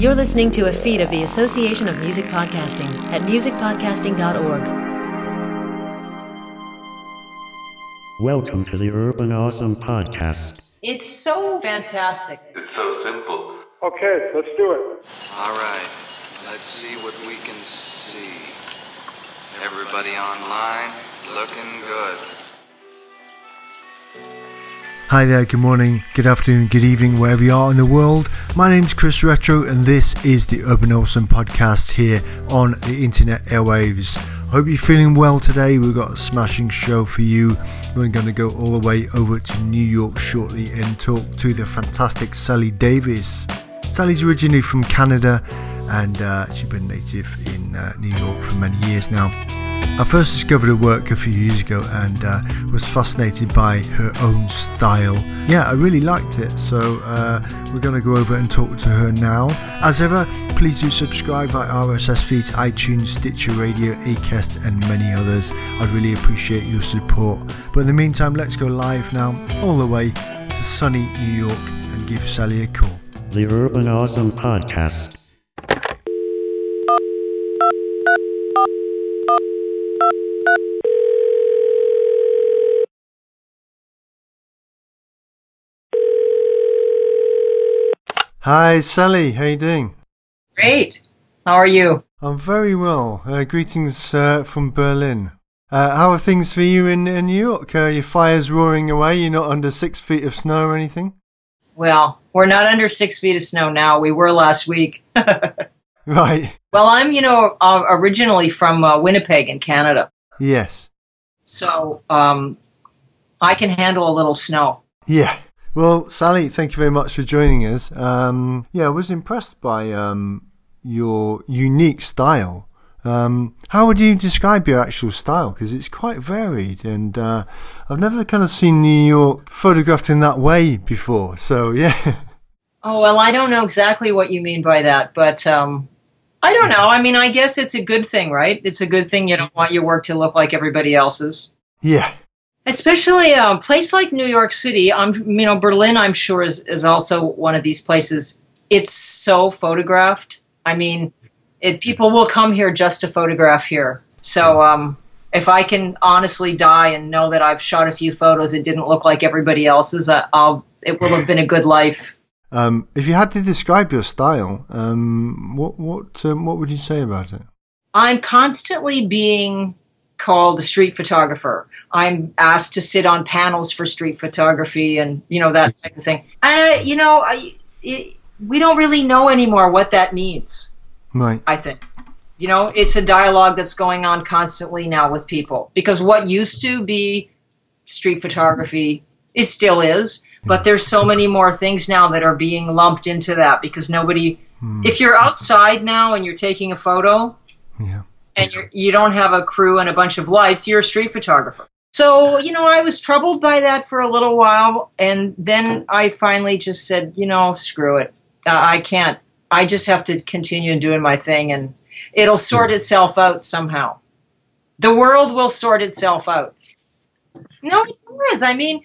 You're listening to a feed of the Association of Music Podcasting at musicpodcasting.org. Welcome to the Urban Awesome Podcast. It's so fantastic. It's so simple. Okay, let's do it. All right, let's see what we can see. Everybody online, looking good. Hi there, good morning, good afternoon, good evening, wherever you are in the world. My name's Chris Retro, and this is the Urban Awesome podcast here on the internet airwaves. Hope you're feeling well today. We've got a smashing show for you. We're going to go all the way over to New York shortly and talk to the fantastic Sally Davies. Sally's originally from Canada and uh, she's been native in uh, New York for many years now. I first discovered her work a few years ago and uh, was fascinated by her own style. Yeah, I really liked it, so uh, we're going to go over and talk to her now. As ever, please do subscribe via RSS feeds, iTunes, Stitcher Radio, Acast, and many others. I'd really appreciate your support. But in the meantime, let's go live now, all the way to sunny New York, and give Sally a call. The Urban Awesome Podcast. Hi, Sally. How you doing? Great. How are you? I'm very well. Uh, greetings uh, from Berlin. Uh, how are things for you in, in New York? Are your fires roaring away? You're not under six feet of snow or anything? Well, we're not under six feet of snow now. We were last week. Right. well, I'm, you know, uh, originally from uh, Winnipeg in Canada. Yes. So um, I can handle a little snow. Yeah. Well, Sally, thank you very much for joining us. Um, yeah, I was impressed by um, your unique style. Um, how would you describe your actual style? Because it's quite varied, and uh, I've never kind of seen New York photographed in that way before. So, yeah. Oh, well, I don't know exactly what you mean by that, but um, I don't know. I mean, I guess it's a good thing, right? It's a good thing you don't want your work to look like everybody else's. Yeah. Especially a place like New York City. I'm, you know, Berlin. I'm sure is is also one of these places. It's so photographed. I mean, it, people will come here just to photograph here. So, um, if I can honestly die and know that I've shot a few photos, it didn't look like everybody else's. Uh, I'll, it will have been a good life. Um, if you had to describe your style, um, what what um, what would you say about it? I'm constantly being called a street photographer. I'm asked to sit on panels for street photography and you know that type of thing. I, you know, I, it, we don't really know anymore what that means. Right. I think. You know, it's a dialogue that's going on constantly now with people because what used to be street photography, it still is, but there's so many more things now that are being lumped into that because nobody. Hmm. If you're outside now and you're taking a photo, Yeah. And you're, you don't have a crew and a bunch of lights, you're a street photographer. So, you know, I was troubled by that for a little while. And then I finally just said, you know, screw it. Uh, I can't. I just have to continue doing my thing and it'll sort itself out somehow. The world will sort itself out. No, it is. I mean,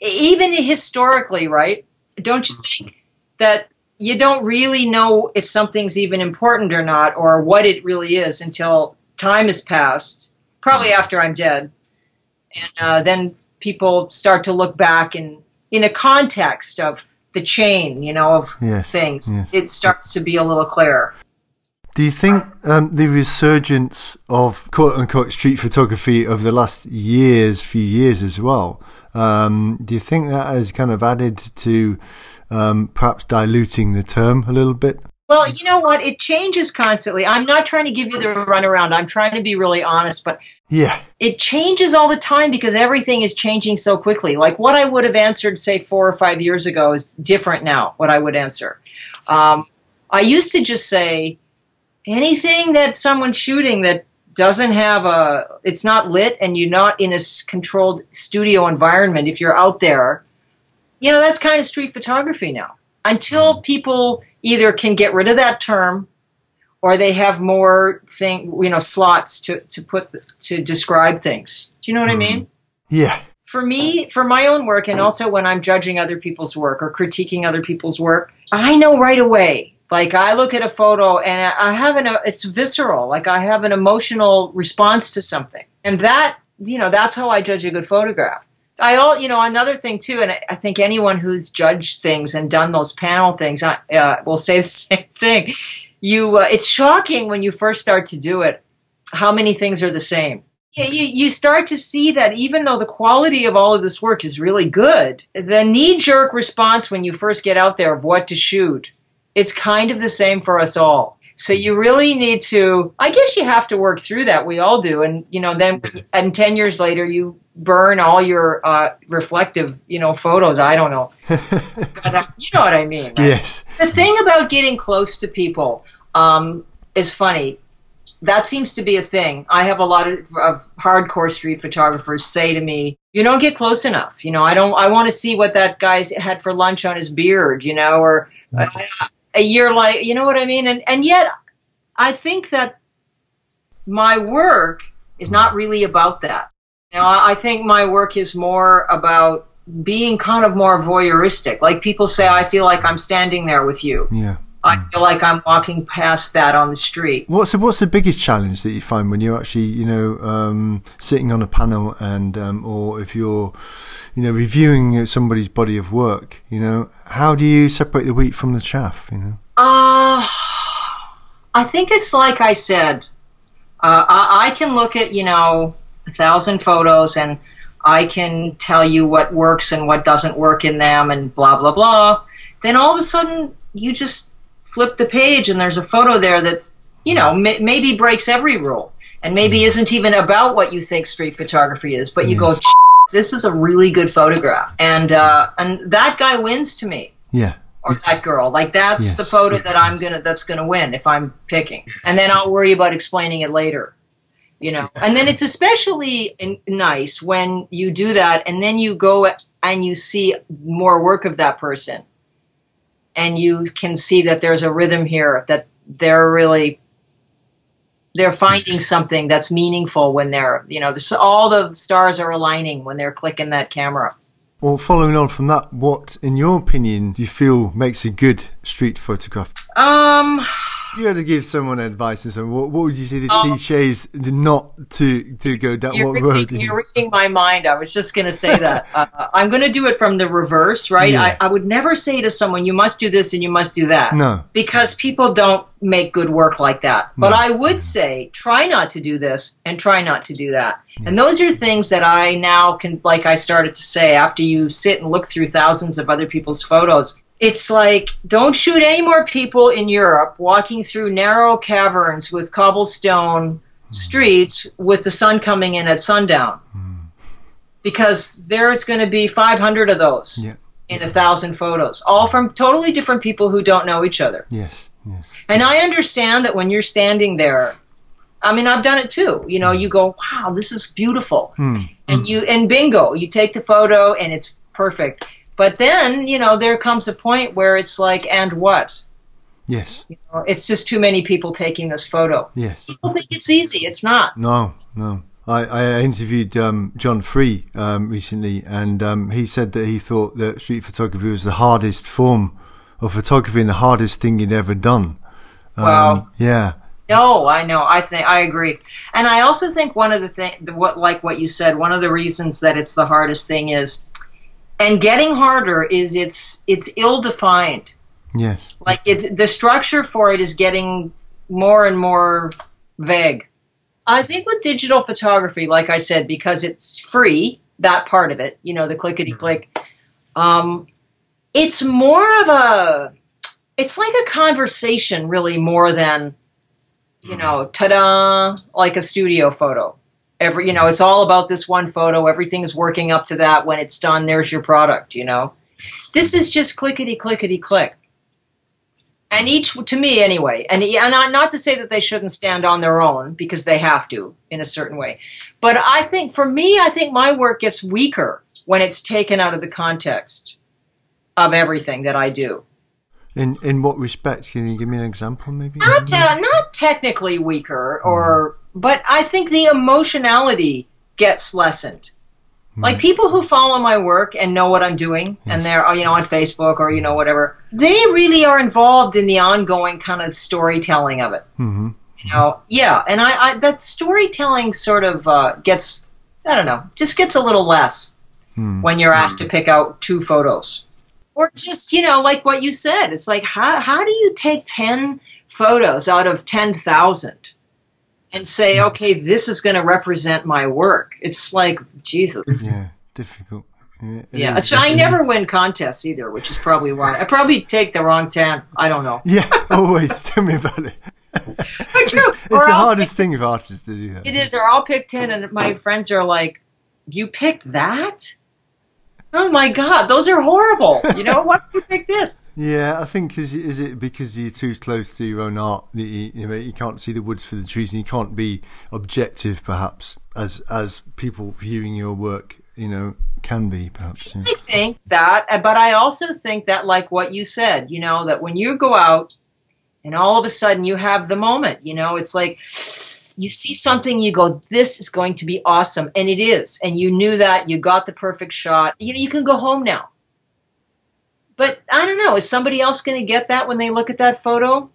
even historically, right? Don't you think that you don't really know if something's even important or not or what it really is until time has passed, probably after I'm dead. And uh, then people start to look back and in a context of the chain, you know, of Yes, things, yes. it starts to be a little clearer. Do you think um, the resurgence of quote unquote street photography over the last years, few years as well, um, do you think that has kind of added to um, perhaps diluting the term a little bit? Well, you know what? It changes constantly. I'm not trying to give you the runaround. I'm trying to be really honest, but Yeah. it changes all the time because everything is changing so quickly. Like what I would have answered, say, four or five years ago is different now, what I would answer. Um, I used to just say anything that someone's shooting that doesn't have a, it's not lit and you're not in a controlled studio environment, if you're out there, you know, that's kind of street photography now. Until mm. people either can get rid of that term or they have more thing, you know, slots to, to put to describe things. Do you know what I mm. mean? Yeah. For me, for my own work, and also when I'm judging other people's work or critiquing other people's work, I know right away Like I look at a photo and I I have an it's visceral. Like I have an emotional response to something, and that you know that's how I judge a good photograph. I all you know another thing too, and I, I think anyone who's judged things and done those panel things I, uh, will say the same thing. You, uh, it's shocking when you first start to do it how many things are the same. You, you start to see that even though the quality of all of this work is really good, the knee jerk response when you first get out there of what to shoot, it's kind of the same for us all. So you really need to, I guess you have to work through that. We all do. And, you know, then, and 10 years later, you burn all your uh, reflective, you know, photos. I don't know. but, uh, you know what I mean. right? Yes. The thing about getting close to people um, is funny. That seems to be a thing. I have a lot of, of hardcore street photographers say to me, "You don't get close enough." You know, I don't. I want to see what that guy's had for lunch on his beard. You know, or uh, a year like, you know what I mean. And and yet, I think that my work is not really about that. You know, I think my work is more about being kind of more voyeuristic. Like people say, I feel like I'm standing there with you. Yeah. I feel like I'm walking past that on the street. What's the, what's the biggest challenge that you find when you're actually you know um, sitting on a panel and um, or if you're you know reviewing somebody's body of work you know how do you separate the wheat from the chaff you know Uh, I think it's like I said. Uh, I, I can look at you know a thousand photos and I can tell you what works and what doesn't work in them and blah blah blah. Then all of a sudden you just flip the page and there's a photo there that you know m- maybe breaks every rule and maybe isn't even about what you think street photography is. But you go, this is a really good photograph, and uh, and that guy wins to me yeah or that girl. Like that's Yes. the photo that I'm gonna that's gonna win if I'm picking, and then I'll worry about explaining it later. You know, and then it's especially in, nice when you do that, and then you go and you see more work of that person, and you can see that there's a rhythm here that they're really they're finding something that's meaningful when they're you know this, all the stars are aligning when they're clicking that camera. well following on from that what in your opinion do you feel makes a good street photograph Um. If you had to give someone advice and so what, what would you say the cliches not to to go down road reading, you're reading my mind. I was just going to say that. Uh, I'm going to do it from the reverse, right? Yeah. I, I would never say to someone, you must do this and you must do that. No. Because people don't make good work like that. But I would say, try not to do this and try not to do that. And those are things that I now can, like I started to say, after you sit and look through thousands of other people's photos. It's like, don't shoot any more people in Europe walking through narrow caverns with cobblestone streets with the sun coming in at sundown. Because there's going to be 500 of those yeah in a thousand photos, all from totally different people who don't know each other. yes yes And I understand that when you're standing there, I mean, I've done it too. You know, you go, wow, this is beautiful. Hmm. And you, and bingo, you take the photo and it's perfect. But then, you know, there comes a point where it's like, and what? yes You know, it's just too many people taking this photo. yes People think it's easy. It's not. No, no. I, I interviewed um, John Free um, recently, and um, he said that he thought that street photography was the hardest form of photography and the hardest thing he'd ever done. Um, Wow. Yeah. No, I know. I think I agree, and I also think one of the thing, what like what you said, one of the reasons that it's the hardest thing is, and getting harder is it's it's ill defined. Yes. Like it's the structure for it is getting more and more vague. I think with digital photography, like I said, because it's free, that part of it, you know, the clickety click, um, it's more of a, it's like a conversation, really, more than, you know, ta-da, like a studio photo. Every, you know, it's all about this one photo. Everything is working up to that. When it's done, there's your product. You know, this is just clickety clickety click and each to me anyway and and I- not to say that they shouldn't stand on their own because they have to in a certain way but i think for me i think my work gets weaker when it's taken out of the context of everything that i do In in what respects Can you give me an example, maybe? not not technically weaker or mm. But i think the emotionality gets lessened Like people who follow my work and know what I'm doing, and they're you know on Facebook or you know whatever, they really are involved in the ongoing kind of storytelling of it. hmm You know, yeah, and I, I that storytelling sort of uh, gets I don't know, just gets a little less when you're asked to pick out two photos, or just you know like what you said. It's like how how do you take ten photos out of ten thousand? And say, okay, this is going to represent my work. It's like Jesus. Yeah, difficult. Yeah, Yeah, is so I never win contests either, which is probably why I probably take the wrong ten. I don't know. Yeah, always tell me about it. But. It's the I'll hardest thing of artists to do that. It is, or I'll pick ten, and my friends are like, "You picked that? Oh my god, those are horrible. You know why did you pick this? Yeah, I think is is it because you're too close to your own art that you, you know you can't see the woods for the trees and you can't be objective perhaps as as people viewing your work you know can be perhaps. yeah. I think that, uh, but I also think that, like what you said, you know, that when you go out and all of a sudden you have the moment, you know, it's like you see something, you go, this is going to be awesome. And it is. And you knew that, you got the perfect shot. You know, you can go home now. But I don't know, is somebody else going to get that when they look at that photo?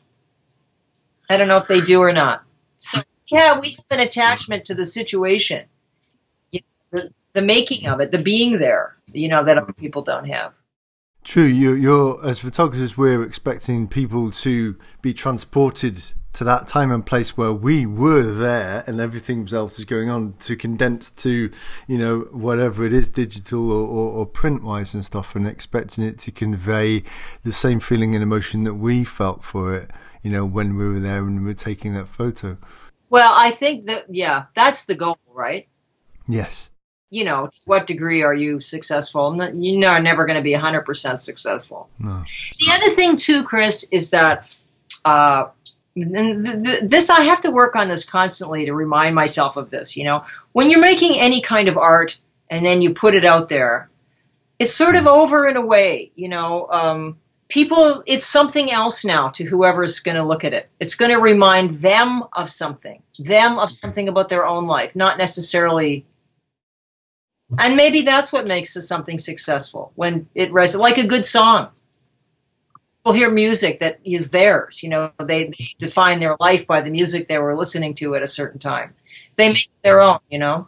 I don't know if they do or not. So, yeah, we have an attachment to the situation the, the making of it, the being there, you know, that other people don't have. True, you you're as photographers we're expecting people to be transported to that time and place where we were there and everything else is going on to condense to you know whatever it is digital or, or, or print wise and stuff and expecting it to convey the same feeling and emotion that we felt for it you know when we were there and we were taking that photo Well, I think that, yeah, that's the goal, right? yes You know, what degree are you successful? You are never going to be 100% successful. no The other thing, too, Chris, is that uh, and th- th- this I have to work on this constantly to remind myself of this. You know, when you're making any kind of art and then you put it out there, it's sort of over in a way. You know, um, people, it's something else now to whoever's going to look at it. It's going to remind them of something, them of something about their own life, not necessarily. And maybe that's what makes something successful when it resonates, like a good song people hear music that is theirs. You know, they, they define their life by the music they were listening to at a certain time. They make their own. You know.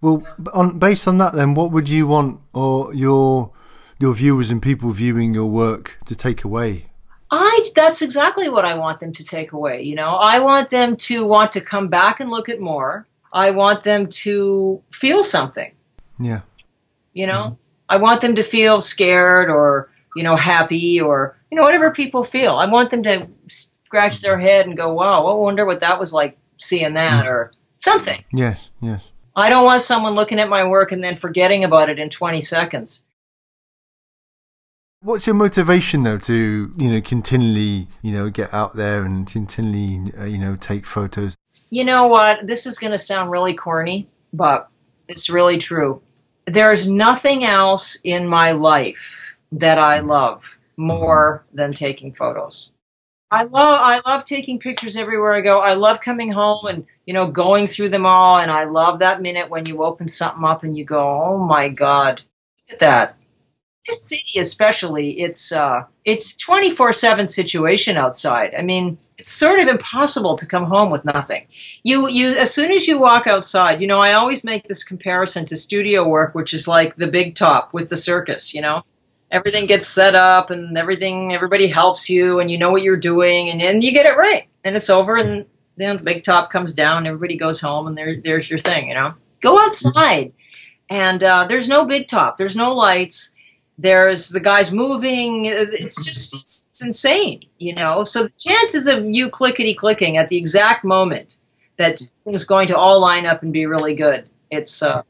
Well, on based on that, then, what would you want or your your viewers and people viewing your work to take away? I that's exactly what I want them to take away. You know, I want them to want to come back and look at more. I want them to feel something. Yeah, You know, mm-hmm. I want them to feel scared or you know happy or you know whatever people feel. I want them to scratch their head and go, "Wow, I wonder what that was like seeing that," or something. yes, yes. I don't want someone looking at my work and then forgetting about it in 20 seconds. What's your motivation though to you know continually you know get out there and continually uh, you know take photos? You know what? This is going to sound really corny, but it's really true. There's nothing else in my life that I love more than taking photos. I love I love taking pictures everywhere I go. I love coming home and you know going through them all and I love that minute when you open something up and you go, "Oh my god. Look at that." This city especially, it's uh it's 24/7 situation outside. I mean, it's sort of impossible to come home with nothing. You you as soon as you walk outside, you know, I always make this comparison to studio work, which is like the big top with the circus, you know everything gets set up and everything everybody helps you and you know what you're doing and then you get it right. And it's over and then the big top comes down everybody goes home and there, there's your thing you know. Go outside. And uh, there's no big top there's no lights. There's the guys moving. It's just it's, it's insane you know. So the chances of you clickety clicking at the exact moment that is going to all line up and be really good it's uh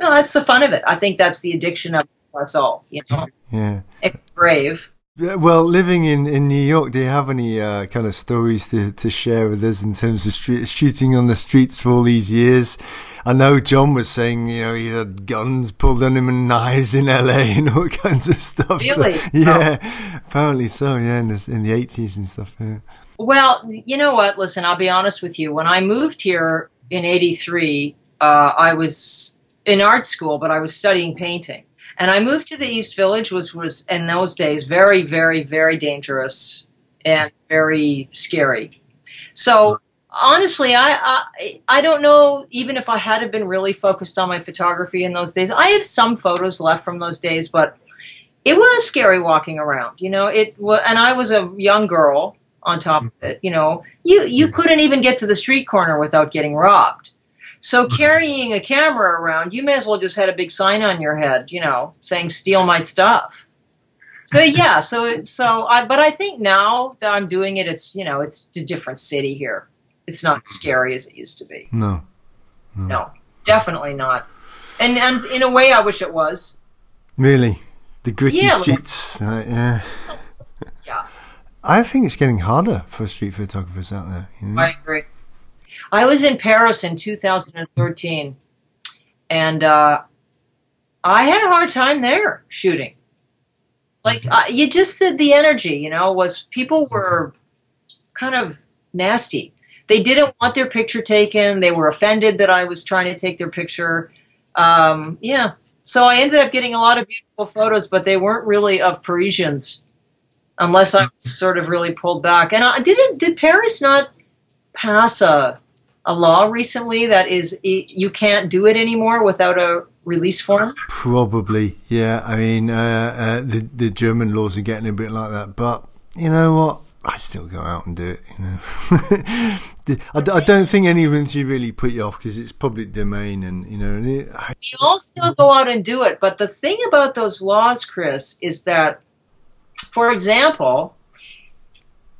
no that's the fun of it. I think that's the addiction of us all you know Yeah. if brave. Well, living in, in New York, do you have any uh, kind of stories to, to share with us in terms of street, shooting on the streets for all these years? I know John was saying, you know, he had guns pulled on him and knives in LA and all kinds of stuff. So- Really? yeah, apparently so. Yeah, in the in the eighties and stuff. Yeah. Well, you know what? Listen, I'll be honest with you. When I moved here in '83, uh, I was in art school, but I was studying painting. And I moved to the East Village, was was in those days very, very, very dangerous and very scary. So honestly, I, I I don't know even if I had been really focused on my photography in those days. I have some photos left from those days, but it was scary walking around. You know, it was, and I was a young girl on top of it. You know, you you mm. couldn't even get to the street corner without getting robbed. So carrying a camera around, you may as well just had a big sign on your head, you know, saying "Steal my stuff." So yeah, so it- so I, but I think now that I'm doing it, it's you know, it's a different city here. It's not scary as it used to be. No. No, definitely not. And and in a way, I wish it was. Really? The gritty Yeah, like- streets. uh, yeah. Yeah, I think it's getting harder for street photographers out there. You know? I agree. I was in Paris in 2013, and uh, I had a hard time there shooting. Like uh, you just said, the energy, you know, was people were kind of nasty. They didn't want their picture taken. They were offended that I was trying to take their picture. Um, yeah, so I ended up getting a lot of beautiful photos, but they weren't really of Parisians, unless I sort of really pulled back. And I, didn't did Paris not pass a a law recently that is you can't do it anymore without a release form? Probably, yeah. I mean, uh, uh, the the German laws are getting a bit like that, but you know what? I still go out and do it. You know, I, I, don't think anyone should really put you off because it's public domain, and you know, and it, I, We all still go out and do it, but the thing about those laws, Chris, is that, for example,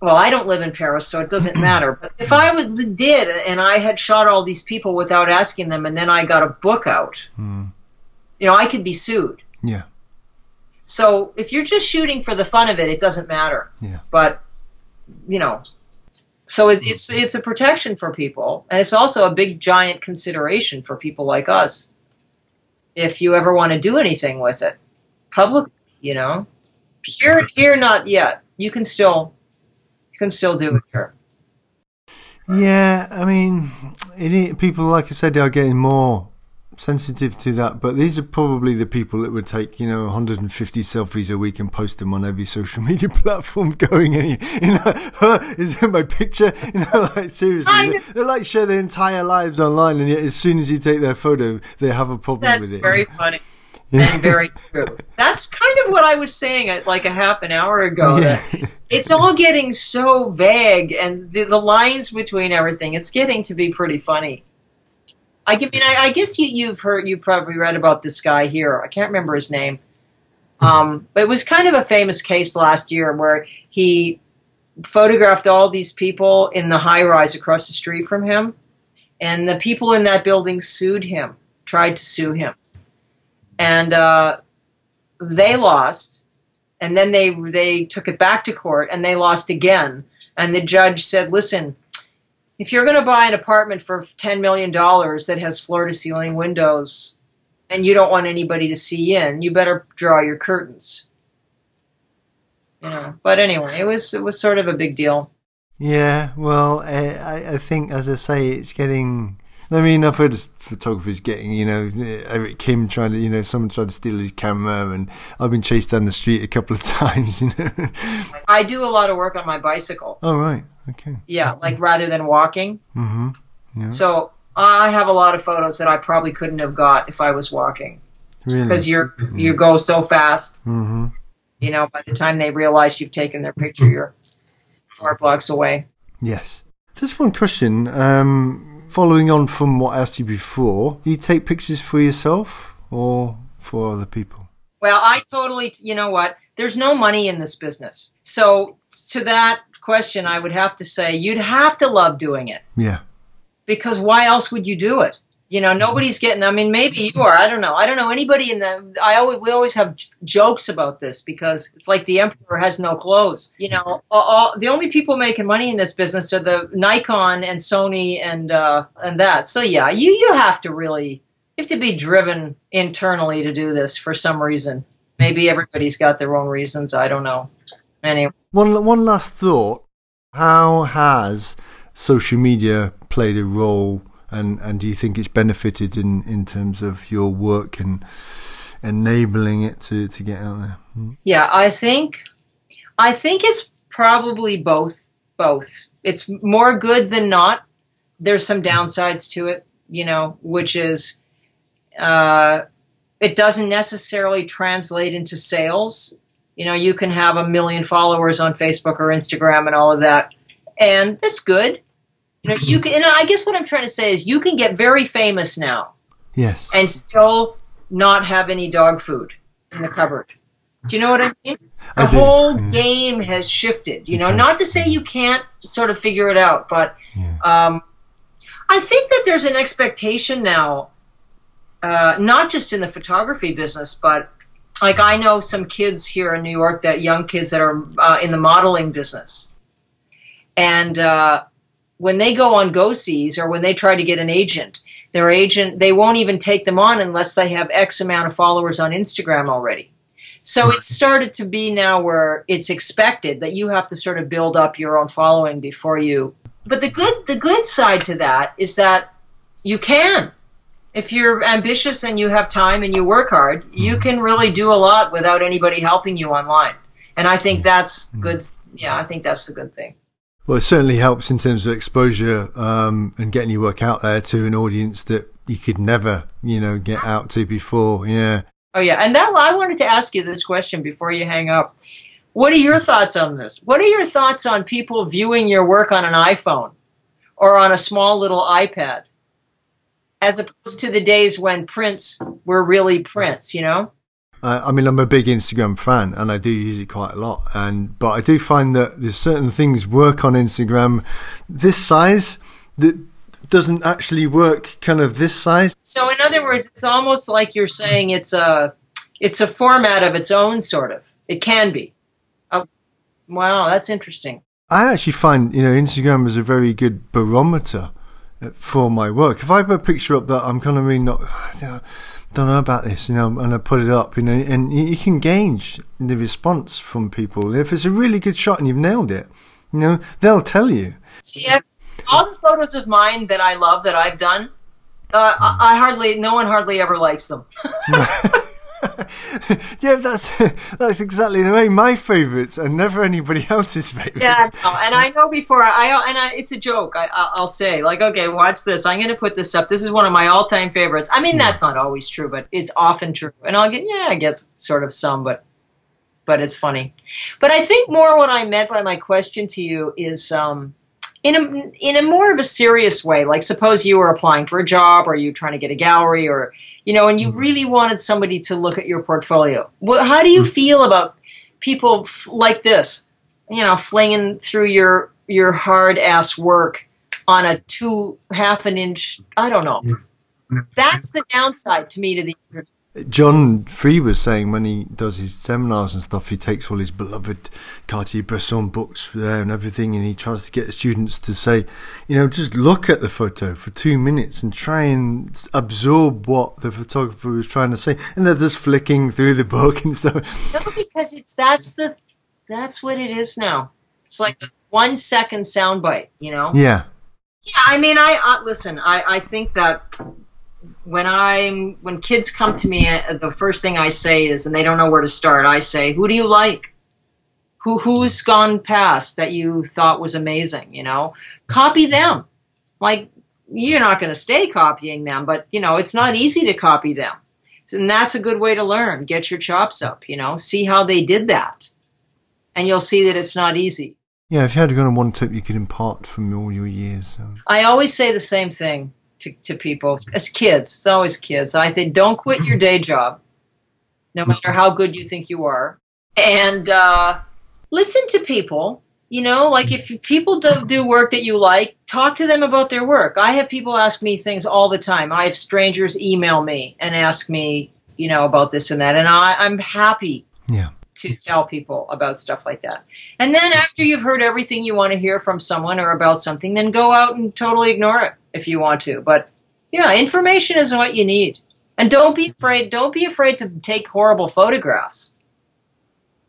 well, I don't live in Paris, so it doesn't matter. But if I would, did and I had shot all these people without asking them, and then I got a book out, hmm. you know, I could be sued. yeah, So if you're just shooting for the fun of it, it doesn't matter. Yeah. But you know, so it, it's hmm. it's a protection for people, and it's also a big giant consideration for people like us. If you ever want to do anything with it, public, you know, here here not yet. You can still can still do it here. yeah. I mean, it, people like I said are getting more sensitive to that, but these are probably the people that would take you know 150 selfies a week and post them on every social media platform. Going any, you know, is it my picture? You know, like seriously, they, they like share their entire lives online, and yet as soon as you take their photo, they have a problem That's with it. That's very funny and very true. That's kind of what I was saying uh, like a half an hour ago. Yeah. It's all getting so vague, and the, the lines between everything. It's getting to be pretty funny. I mean, I, I guess you, you've heard, you probably read about this guy here. I can't remember his name, um, but it was kind of a famous case last year where he photographed all these people in the high rise across the street from him, and the people in that building sued him, tried to sue him, and uh, they lost, and then they they took it back to court, and they lost again, and the judge said, "Listen." If you're going to buy an apartment for $10 million that has floor to ceiling windows and you don't want anybody to see in, you better draw your curtains. You know, but anyway, it was it was sort of a big deal. Yeah, well, I, I think, as I say, it's getting. I mean, I've heard of photographers getting, you know, Eric Kim trying to, you know, someone tried to steal his camera, and I've been chased down the street a couple of times, you know. I do a lot of work on my bicycle. oh, right. Okay. Yeah, like rather than walking. Mm-hmm. Yeah. So I have a lot of photos that I probably couldn't have got if I was walking Really? because you're you go so fast. Mm-hmm. You know, by the time they realize you've taken their picture, you're four blocks away. Yes. Just one question. Um, following on from what I asked you before, do you take pictures for yourself or for other people? Well, I totally, you know what? There's no money in this business. So, to that question, I would have to say you'd have to love doing it Yeah. because why else would you do it? You know, nobody's getting. I mean, maybe you are. I don't know. I don't know anybody in the. I always we always have j- jokes about this because it's like the emperor has no clothes. You know, all, all, the only people making money in this business are the Nikon and Sony and uh, and that. So yeah, you you have to really you have to be driven internally to do this for some reason. Maybe everybody's got their own reasons. I don't know. Anyway, One one last thought: How has social media played a role And and do you think it's benefited in in terms of your work and enabling it to to get out there? Yeah, I think I think it's probably both both. It's more good than not. There's some downsides to it, you know, which is uh, it doesn't necessarily translate into sales. You know, you can have a million followers on Facebook or Instagram and all of that, and that's good. You know, you can. I guess what I'm trying to say is, you can get very famous now Yes. and still not have any dog food in the cupboard. Do you know what I mean? The I whole Mm. game has shifted. You know, has. not to say you can't sort of figure it out, but um, I think that there's an expectation now, uh, not just in the photography business, but like I know some kids here in New York that young kids that are uh, in the modeling business, and uh, when they go on go sees or when they try to get an agent, their agent they won't even take them on unless they have X amount of followers on Instagram already. So it's started to be now where it's expected that you have to sort of build up your own following before you. But the good the good side to that is that you can. If you're ambitious and you have time and you work hard, you mm-hmm. can really do a lot without anybody helping you online. And I think that's mm-hmm. good. Yeah, I think that's the good thing. Well, it certainly helps in terms of exposure um, and getting your work out there to an audience that you could never, you know, get out to before. Yeah. Oh yeah, and that I wanted to ask you this question before you hang up. What are your thoughts on this? What are your thoughts on people viewing your work on an iPhone or on a small little iPad, as opposed to the days when prints were really prints? You know? Uh, I mean, I'm a big Instagram fan, and I do use it quite a lot. And but I do find that there's certain things work on Instagram this size that doesn't actually work kind of this size. So in other words, it's almost like you're saying it's a it's a format of its own, sort of. It can be. Oh, wow, that's interesting. I actually find you know Instagram is a very good barometer uh, for my work. If I put a picture up that I'm kind of really not, I don't know about this, you know, and I put it up, you know, and you you can gauge the response from people. If it's a really good shot and you've nailed it, you know, they'll tell you. See, ev- all the photos of mine that I love that I've done, uh, I, I hardly, no one hardly ever likes them. yeah, that's that's exactly the way. My favourites are never anybody else's favourites. Yeah, no, and I know before I, and I, it's a joke. I, I- I'll say like, okay, watch this. I'm going to put this up. This is one of my all-time favorites. I mean, that's not always true, but it's often true. And I'll get, yeah, I get sort of some, but but it's funny. But I think more what I meant by my question to you is um, in a in a more of a serious way. Like, suppose you were applying for a job, or you trying to get a gallery, or you know, and you mm-hmm. really wanted somebody to look at your portfolio. Well, how do you mm-hmm. feel about people f- like this? You know, flinging through your your hard ass work on a two half an inch. I don't know. That's the downside to me to the John Free was saying when he does his seminars and stuff, he takes all his beloved Cartier-Bresson books there and everything, and he tries to get the students to say, you know, just look at the photo for two minutes and try and absorb what the photographer was trying to say, and they're just flicking through the book and stuff. No, because it's that's the that's what it is now. It's like a one second soundbite, you know. Yeah, Yeah, I mean, I uh, listen. I I think that when I'm when kids come to me, uh, the first thing I say is, and they don't know where to start. I say, "Who do you like? Who who's gone past that you thought was amazing? You know, copy them. Like you're not going to stay copying them, but you know, it's not easy to copy them." And that's a good way to learn. Get your chops up, you know, see how they did that. And you'll see that it's not easy. yeah. If you had to go on one tip you could impart from all your years, so. I always say the same thing to, to people as kids. It's always kids. I say, don't quit your day job, no matter how good you think you are, and uh, listen to people. You know, like if people do, do work that you like, talk to them about their work. I have people ask me things all the time. I have strangers email me and ask me, you know, about this and that, and I, I'm happy yeah. to tell people about stuff like that. And then after you've heard everything you want to hear from someone or about something, then go out and totally ignore it if you want to. But yeah, information is what you need. And don't be afraid don't be afraid to take horrible photographs.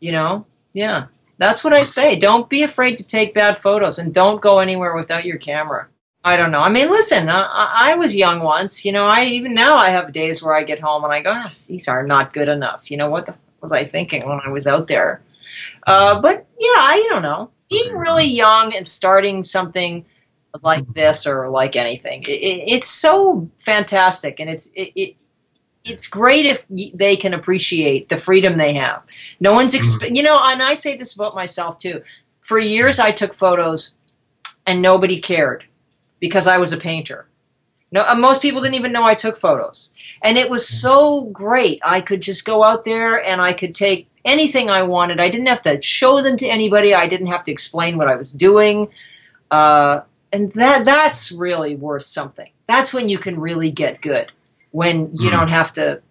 You know? Yeah. That's what I say. Don't be afraid to take bad photos and don't go anywhere without your camera. I don't know. I mean, listen, I, I was young once. You know, I even now I have days where I get home and I go, ah, these are not good enough. You know, what the was I thinking when I was out there? Uh, but yeah, I don't know. Being really young and starting something like this or like anything, it, it, it's so fantastic, and it's it, it it's great if they can appreciate the freedom they have. No one's, exp- you know, and I say this about myself too. For years, I took photos, and nobody cared because I was a painter. No, uh, most people didn't even know I took photos, and it was so great. I could just go out there and I could take anything I wanted. I didn't have to show them to anybody. I didn't have to explain what I was doing, uh, and that that's really worth something. That's when you can really get good. When you hmm. don't have to,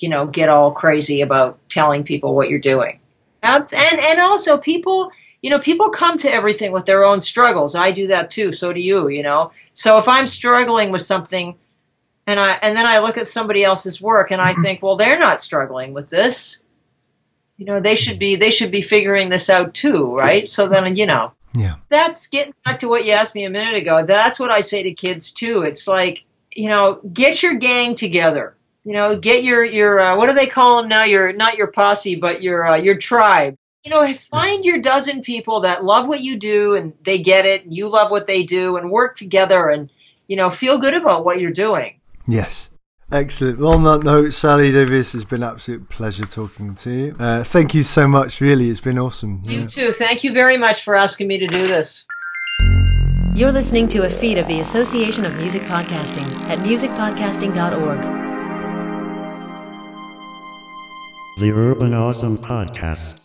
you know, get all crazy about telling people what you're doing. That's, and and also people you know, people come to everything with their own struggles. I do that too. So do you, you know. So if I'm struggling with something and I and then I look at somebody else's work and I mm-hmm. think, well, they're not struggling with this. You know, they should be they should be figuring this out too, right? So then, you know, Yeah. that's getting back to what you asked me a minute ago. That's what I say to kids too. It's like, you know, get your gang together. You know, get your your uh, what do they call them now? Your not your posse, but your uh, your tribe. You know, find your dozen people that love what you do and they get it, and you love what they do, and work together, and you know, feel good about what you're doing. Yes. Excellent. Well, on that note, Sally Davies, has been an absolute pleasure talking to you. Uh, thank you so much. Really, it's been awesome. You Yeah. too. Thank you very much for asking me to do this. You're listening to a feed of the Association of Music Podcasting at musicpodcasting.org. The Urban Awesome Podcast.